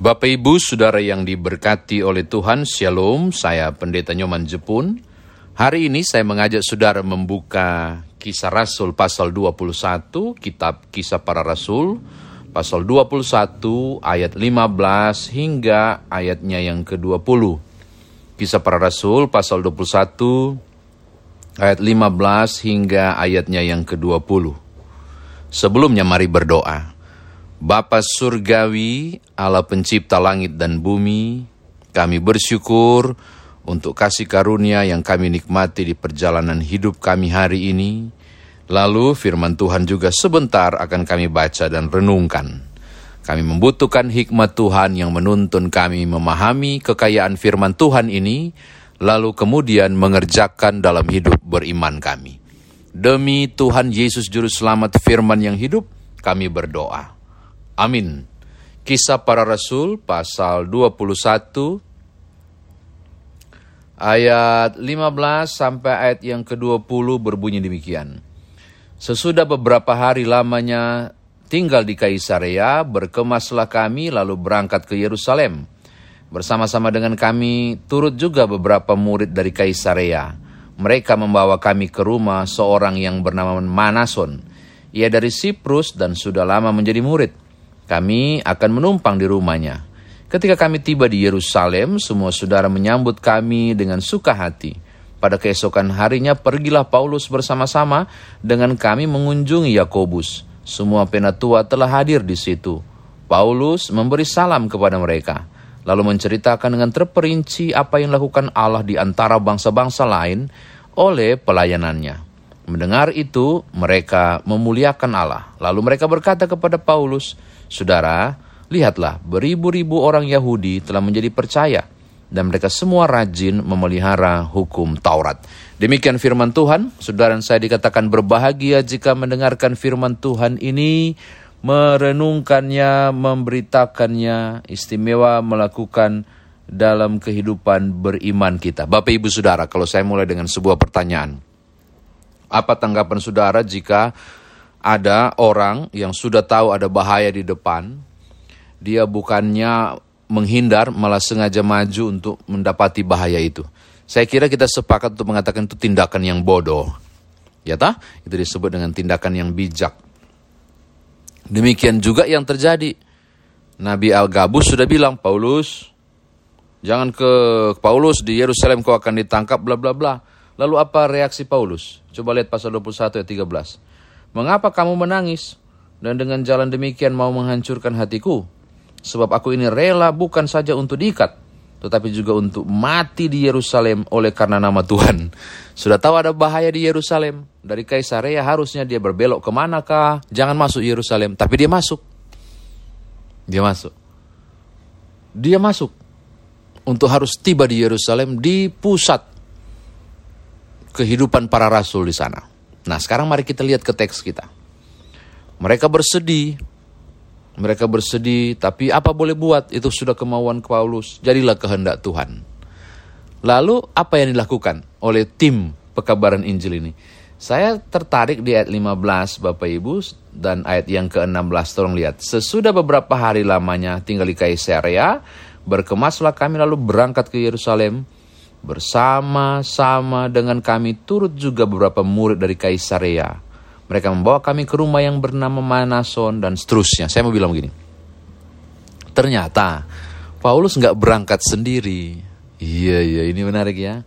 Bapak Ibu, Saudara yang diberkati oleh Tuhan, Shalom, saya Pendeta Nyoman Jepun. Hari ini saya mengajak Saudara membuka Kisah Rasul pasal 21, Kitab Kisah Para Rasul, pasal 21 ayat 15 hingga ayatnya yang ke-20. Kisah Para Rasul pasal 21 ayat 15 hingga ayatnya yang ke-20. Sebelumnya mari berdoa. Bapa Surgawi, Allah pencipta langit dan bumi, kami bersyukur untuk kasih karunia yang kami nikmati di perjalanan hidup kami hari ini. Lalu firman Tuhan juga sebentar akan kami baca dan renungkan. Kami membutuhkan hikmat Tuhan yang menuntun kami memahami kekayaan firman Tuhan ini, lalu kemudian mengerjakan dalam hidup beriman kami. Demi Tuhan Yesus Juru Selamat firman yang hidup, kami berdoa. Amin. Kisah para Rasul pasal 21 ayat 15 sampai ayat yang ke-20 berbunyi demikian. Sesudah beberapa hari lamanya tinggal di Kaisarea, berkemaslah kami lalu berangkat ke Yerusalem. Bersama-sama dengan kami turut juga beberapa murid dari Kaisarea. Mereka membawa kami ke rumah seorang yang bernama Manason. Ia dari Siprus dan sudah lama menjadi murid. Kami akan menumpang di rumahnya. Ketika kami tiba di Yerusalem, semua saudara menyambut kami dengan suka hati. Pada keesokan harinya pergilah Paulus bersama-sama dengan kami mengunjungi Yakobus. Semua penatua telah hadir di situ. Paulus memberi salam kepada mereka, lalu menceritakan dengan terperinci apa yang dilakukan Allah di antara bangsa-bangsa lain oleh pelayanannya. Mendengar itu, mereka memuliakan Allah. Lalu mereka berkata kepada Paulus, Saudara, lihatlah beribu-ribu orang Yahudi telah menjadi percaya dan mereka semua rajin memelihara hukum Taurat. Demikian firman Tuhan, saudara saya dikatakan berbahagia jika mendengarkan firman Tuhan ini, merenungkannya, memberitakannya, istimewa melakukan dalam kehidupan beriman kita. Bapak Ibu Saudara, kalau saya mulai dengan sebuah pertanyaan. Apa tanggapan saudara jika ada orang yang sudah tahu ada bahaya di depan, dia bukannya menghindar, malah sengaja maju untuk mendapati bahaya itu. Saya kira kita sepakat untuk mengatakan itu tindakan yang bodoh. Ya tak? Itu disebut dengan tindakan yang bijak. Demikian juga yang terjadi. Nabi Al-Gabus sudah bilang, Paulus, jangan ke Paulus di Yerusalem kau akan ditangkap, bla bla bla. Lalu apa reaksi Paulus? Coba lihat pasal 21 ayat 13. Mengapa kamu menangis dan dengan jalan demikian mau menghancurkan hatiku? Sebab aku ini rela bukan saja untuk diikat, tetapi juga untuk mati di Yerusalem oleh karena nama Tuhan. Sudah tahu ada bahaya di Yerusalem. Dari Kaisarea harusnya dia berbelok ke manakah? Jangan masuk Yerusalem. Tapi dia masuk. Dia masuk. Dia masuk. Untuk harus tiba di Yerusalem di pusat kehidupan para rasul di sana. Nah sekarang mari kita lihat ke teks kita. Mereka bersedih, mereka bersedih, tapi apa boleh buat? Itu sudah kemauan Paulus, jadilah kehendak Tuhan. Lalu apa yang dilakukan oleh tim pekabaran Injil ini? Saya tertarik di ayat 15 Bapak Ibu dan ayat yang ke-16 tolong lihat. Sesudah beberapa hari lamanya tinggal di Kaisarea, berkemaslah kami lalu berangkat ke Yerusalem Bersama-sama dengan kami turut juga beberapa murid dari Kaisarea. Mereka membawa kami ke rumah yang bernama Manason dan seterusnya. Saya mau bilang begini. Ternyata Paulus nggak berangkat sendiri. Iya, iya, ini menarik ya.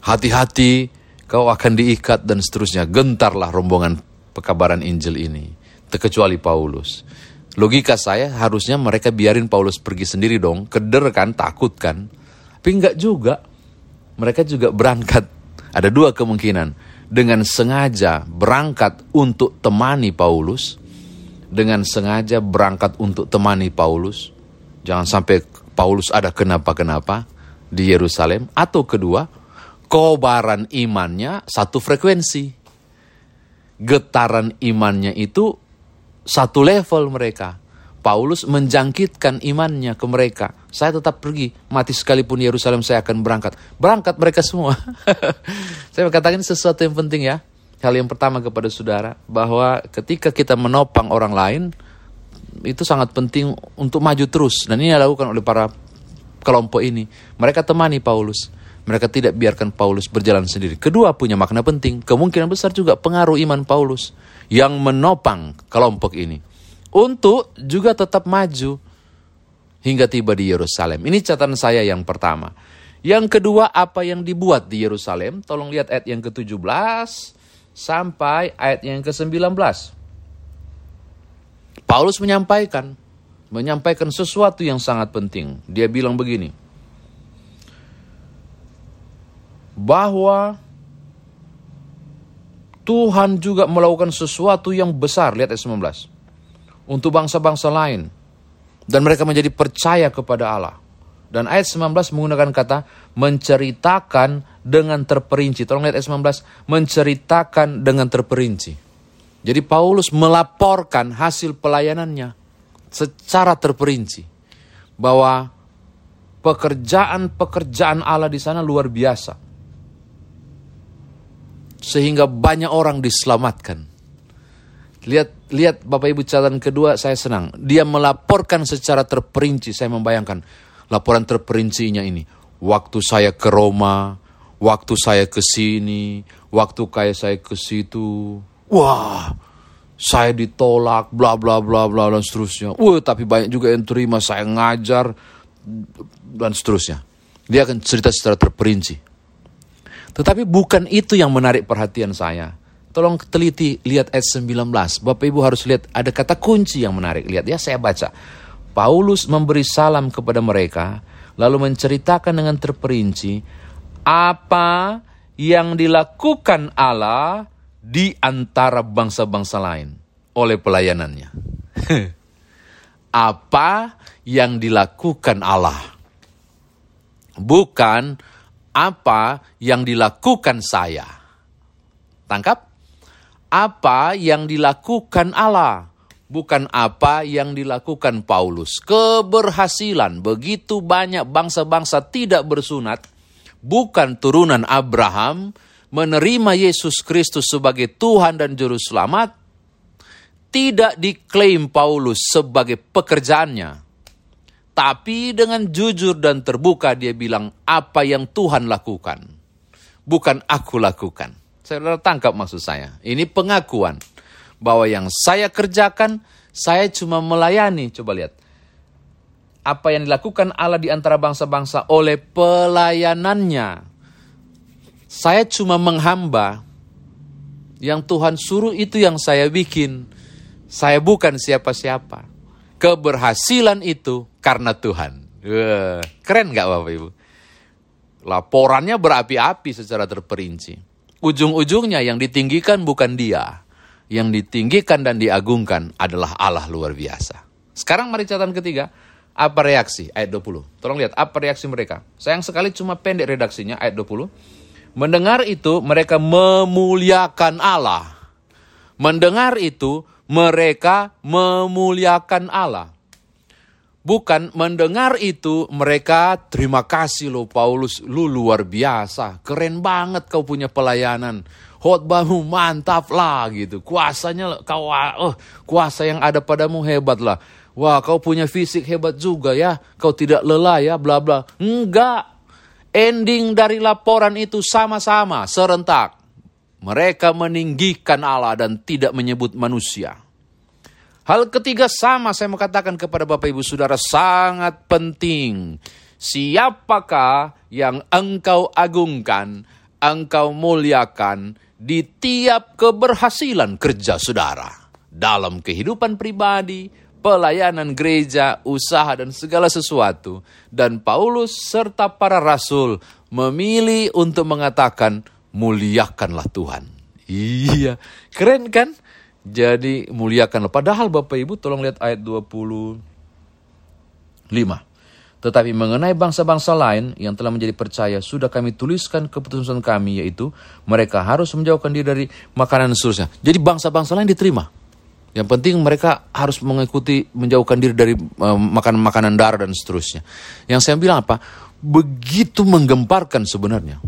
Hati-hati, kau akan diikat dan seterusnya. Gentarlah rombongan pekabaran Injil ini. Terkecuali Paulus. Logika saya harusnya mereka biarin Paulus pergi sendiri dong. Keder kan, takut kan. Tapi enggak juga. Mereka juga berangkat. Ada dua kemungkinan. Dengan sengaja berangkat untuk temani Paulus. Dengan sengaja berangkat untuk temani Paulus. Jangan sampai Paulus ada kenapa-kenapa di Yerusalem. Atau kedua, kobaran imannya satu frekuensi. Getaran imannya itu satu level mereka. Paulus menjangkitkan imannya ke mereka. Saya tetap pergi, mati sekalipun Yerusalem saya akan berangkat. Berangkat mereka semua. saya katakan sesuatu yang penting ya. Hal yang pertama kepada saudara, bahwa ketika kita menopang orang lain, itu sangat penting untuk maju terus dan ini dilakukan oleh para kelompok ini. Mereka temani Paulus. Mereka tidak biarkan Paulus berjalan sendiri. Kedua punya makna penting. Kemungkinan besar juga pengaruh iman Paulus yang menopang kelompok ini untuk juga tetap maju hingga tiba di Yerusalem. Ini catatan saya yang pertama. Yang kedua, apa yang dibuat di Yerusalem? Tolong lihat ayat yang ke-17 sampai ayat yang ke-19. Paulus menyampaikan, menyampaikan sesuatu yang sangat penting. Dia bilang begini, bahwa Tuhan juga melakukan sesuatu yang besar, lihat ayat 19, untuk bangsa-bangsa lain. Dan mereka menjadi percaya kepada Allah. Dan ayat 19 menggunakan kata menceritakan dengan terperinci. Tolong lihat ayat 19, menceritakan dengan terperinci. Jadi Paulus melaporkan hasil pelayanannya secara terperinci. Bahwa pekerjaan-pekerjaan Allah di sana luar biasa. Sehingga banyak orang diselamatkan. Lihat lihat Bapak Ibu catatan kedua saya senang. Dia melaporkan secara terperinci. Saya membayangkan laporan terperincinya ini. Waktu saya ke Roma, waktu saya ke sini, waktu kayak saya ke situ. Wah, saya ditolak, bla bla bla bla dan seterusnya. Wah, tapi banyak juga yang terima saya ngajar dan seterusnya. Dia akan cerita secara terperinci. Tetapi bukan itu yang menarik perhatian saya. Tolong teliti lihat ayat 19. Bapak Ibu harus lihat ada kata kunci yang menarik. Lihat ya saya baca. Paulus memberi salam kepada mereka, lalu menceritakan dengan terperinci apa yang dilakukan Allah di antara bangsa-bangsa lain oleh pelayanannya. apa yang dilakukan Allah, bukan apa yang dilakukan saya. Tangkap? Apa yang dilakukan Allah bukan apa yang dilakukan Paulus. Keberhasilan begitu banyak bangsa-bangsa tidak bersunat, bukan turunan Abraham, menerima Yesus Kristus sebagai Tuhan dan Juru Selamat, tidak diklaim Paulus sebagai pekerjaannya. Tapi dengan jujur dan terbuka dia bilang apa yang Tuhan lakukan. Bukan aku lakukan. Saya tangkap maksud saya. Ini pengakuan bahwa yang saya kerjakan, saya cuma melayani. Coba lihat. Apa yang dilakukan Allah di antara bangsa-bangsa oleh pelayanannya. Saya cuma menghamba. Yang Tuhan suruh itu yang saya bikin. Saya bukan siapa-siapa. Keberhasilan itu karena Tuhan. Wah, keren gak Bapak Ibu? Laporannya berapi-api secara terperinci. Ujung-ujungnya yang ditinggikan bukan dia, yang ditinggikan dan diagungkan adalah Allah luar biasa. Sekarang mari catatan ketiga, apa reaksi? Ayat 20. Tolong lihat, apa reaksi mereka? Sayang sekali cuma pendek redaksinya, ayat 20. Mendengar itu, mereka memuliakan Allah. Mendengar itu, mereka memuliakan Allah. Bukan mendengar itu mereka terima kasih loh Paulus, lu luar biasa, keren banget kau punya pelayanan khotbahmu mantap lah gitu. Kuasanya kau oh, kuasa yang ada padamu hebat lah. Wah, kau punya fisik hebat juga ya. Kau tidak lelah ya, bla bla. Enggak. Ending dari laporan itu sama-sama, serentak. Mereka meninggikan Allah dan tidak menyebut manusia. Hal ketiga sama saya mengatakan kepada Bapak Ibu Saudara sangat penting. Siapakah yang engkau agungkan, engkau muliakan, di tiap keberhasilan kerja saudara dalam kehidupan pribadi, pelayanan gereja, usaha, dan segala sesuatu. Dan Paulus serta para rasul memilih untuk mengatakan, muliakanlah Tuhan. Iya, keren kan? Jadi muliakanlah. Padahal Bapak Ibu tolong lihat ayat 25. Tetapi mengenai bangsa-bangsa lain yang telah menjadi percaya, sudah kami tuliskan keputusan kami, yaitu mereka harus menjauhkan diri dari makanan seterusnya. Jadi bangsa-bangsa lain diterima. Yang penting mereka harus mengikuti menjauhkan diri dari makanan-makanan uh, darah dan seterusnya. Yang saya bilang apa? Begitu menggemparkan sebenarnya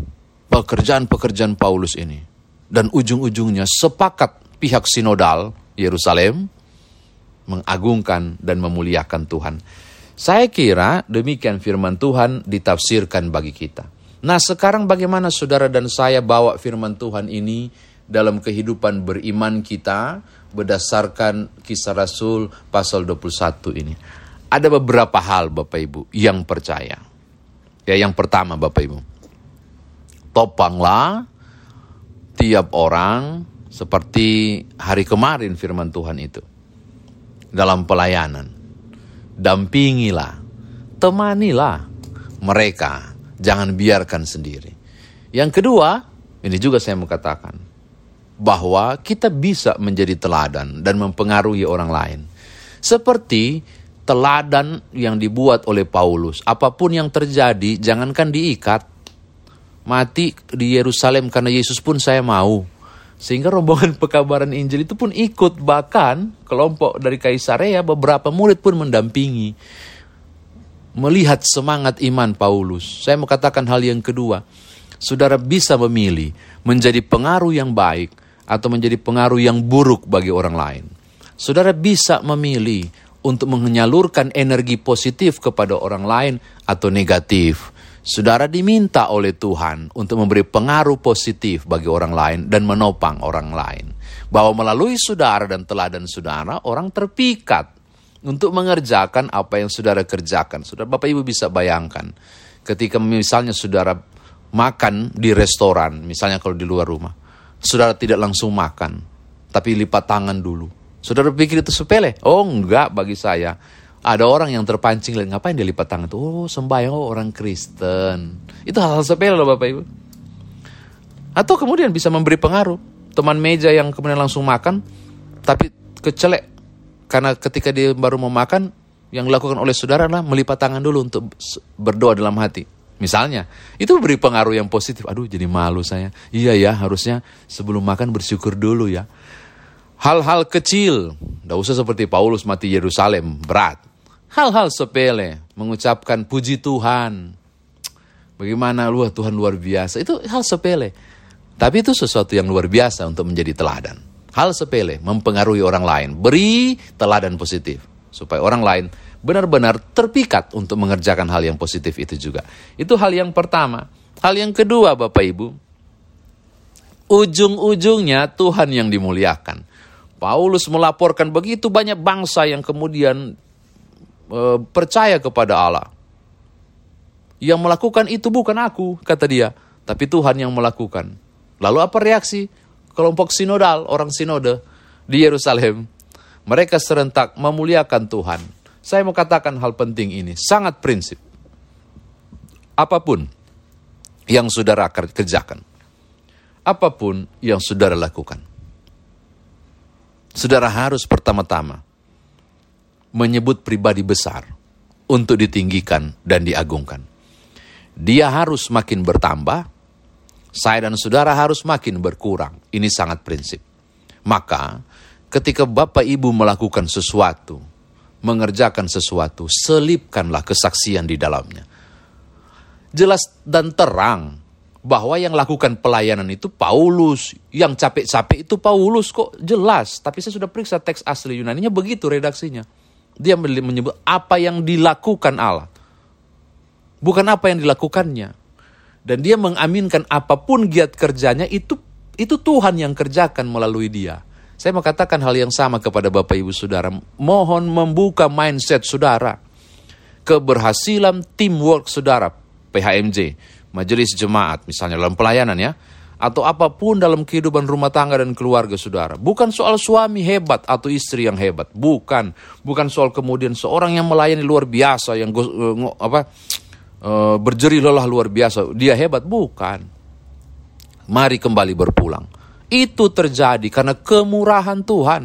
pekerjaan-pekerjaan Paulus ini. Dan ujung-ujungnya sepakat pihak sinodal Yerusalem mengagungkan dan memuliakan Tuhan. Saya kira demikian firman Tuhan ditafsirkan bagi kita. Nah sekarang bagaimana saudara dan saya bawa firman Tuhan ini dalam kehidupan beriman kita berdasarkan kisah Rasul pasal 21 ini. Ada beberapa hal Bapak Ibu yang percaya. Ya yang pertama Bapak Ibu. Topanglah tiap orang seperti hari kemarin firman Tuhan itu. Dalam pelayanan. Dampingilah, temanilah mereka Jangan biarkan sendiri. Yang kedua, ini juga saya mau katakan, bahwa kita bisa menjadi teladan dan mempengaruhi orang lain. Seperti teladan yang dibuat oleh Paulus. Apa pun yang terjadi, jangankan diikat. Mati di Yerusalem karena Yesus pun saya mau. Sehingga rombongan pekabaran Injil itu pun ikut. Bahkan kelompok dari Kaisarea beberapa murid pun mendampingi melihat semangat iman Paulus. Saya mau katakan hal yang kedua. Saudara bisa memilih menjadi pengaruh yang baik atau menjadi pengaruh yang buruk bagi orang lain. Saudara bisa memilih untuk menyalurkan energi positif kepada orang lain atau negatif. Saudara diminta oleh Tuhan untuk memberi pengaruh positif bagi orang lain dan menopang orang lain. Bahwa melalui saudara dan teladan saudara, orang terpikat untuk mengerjakan apa yang saudara kerjakan. Saudara Bapak Ibu bisa bayangkan ketika misalnya saudara makan di restoran, misalnya kalau di luar rumah, saudara tidak langsung makan, tapi lipat tangan dulu. Saudara pikir itu sepele? Oh enggak bagi saya. Ada orang yang terpancing, ngapain dia lipat tangan itu? Oh sembahyang, oh orang Kristen. Itu hal-hal sepele loh Bapak Ibu. Atau kemudian bisa memberi pengaruh. Teman meja yang kemudian langsung makan, tapi kecelek karena ketika dia baru mau makan, yang dilakukan oleh saudara adalah melipat tangan dulu untuk berdoa dalam hati. Misalnya, itu beri pengaruh yang positif. Aduh, jadi malu saya. Iya ya, harusnya sebelum makan bersyukur dulu ya. Hal-hal kecil, tidak usah seperti Paulus mati Yerusalem, berat. Hal-hal sepele, mengucapkan puji Tuhan. Bagaimana luar Tuhan luar biasa. Itu hal sepele. Tapi itu sesuatu yang luar biasa untuk menjadi teladan. Hal sepele mempengaruhi orang lain. Beri teladan positif supaya orang lain benar-benar terpikat untuk mengerjakan hal yang positif itu juga. Itu hal yang pertama. Hal yang kedua, Bapak Ibu, ujung-ujungnya Tuhan yang dimuliakan. Paulus melaporkan begitu banyak bangsa yang kemudian e, percaya kepada Allah. Yang melakukan itu bukan aku, kata dia, tapi Tuhan yang melakukan. Lalu apa reaksi? kelompok sinodal, orang sinode di Yerusalem. Mereka serentak memuliakan Tuhan. Saya mau katakan hal penting ini, sangat prinsip. Apa pun yang saudara kerjakan, apa pun yang saudara lakukan, saudara harus pertama-tama menyebut pribadi besar untuk ditinggikan dan diagungkan. Dia harus makin bertambah, saya dan saudara harus makin berkurang. Ini sangat prinsip. Maka, ketika Bapak Ibu melakukan sesuatu, mengerjakan sesuatu, selipkanlah kesaksian di dalamnya. Jelas dan terang bahwa yang lakukan pelayanan itu Paulus, yang capek-capek itu Paulus kok jelas. Tapi saya sudah periksa teks asli Yunaninya begitu redaksinya. Dia menyebut apa yang dilakukan Allah. Bukan apa yang dilakukannya dan dia mengaminkan apa pun giat kerjanya itu itu Tuhan yang kerjakan melalui dia. Saya mau katakan hal yang sama kepada Bapak Ibu Saudara. Mohon membuka mindset saudara. Keberhasilan teamwork saudara, PHMJ, majelis jemaat misalnya dalam pelayanan ya. Atau apa pun dalam kehidupan rumah tangga dan keluarga saudara. Bukan soal suami hebat atau istri yang hebat. Bukan. Bukan soal kemudian seorang yang melayani luar biasa. Yang apa uh, berjeri lelah luar biasa, dia hebat, bukan. Mari kembali berpulang. Itu terjadi karena kemurahan Tuhan.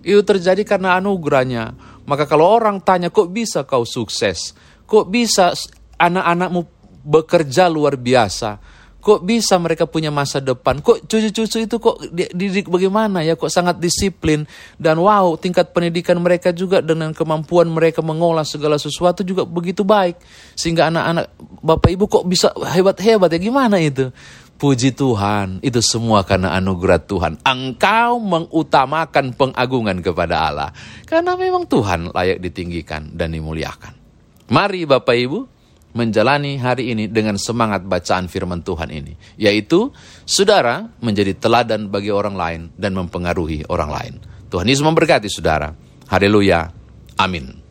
Itu terjadi karena anugerahnya. Maka kalau orang tanya, kok bisa kau sukses? Kok bisa anak-anakmu bekerja luar biasa? Kok bisa mereka punya masa depan? Kok cucu-cucu itu kok didik bagaimana ya? Kok sangat disiplin dan wow, tingkat pendidikan mereka juga dengan kemampuan mereka mengolah segala sesuatu juga begitu baik. Sehingga anak-anak Bapak Ibu kok bisa hebat-hebat ya gimana itu? Puji Tuhan, itu semua karena anugerah Tuhan. Engkau mengutamakan pengagungan kepada Allah. Karena memang Tuhan layak ditinggikan dan dimuliakan. Mari Bapak Ibu menjalani hari ini dengan semangat bacaan firman Tuhan ini. Yaitu, saudara menjadi teladan bagi orang lain dan mempengaruhi orang lain. Tuhan Yesus memberkati saudara. Haleluya. Amin.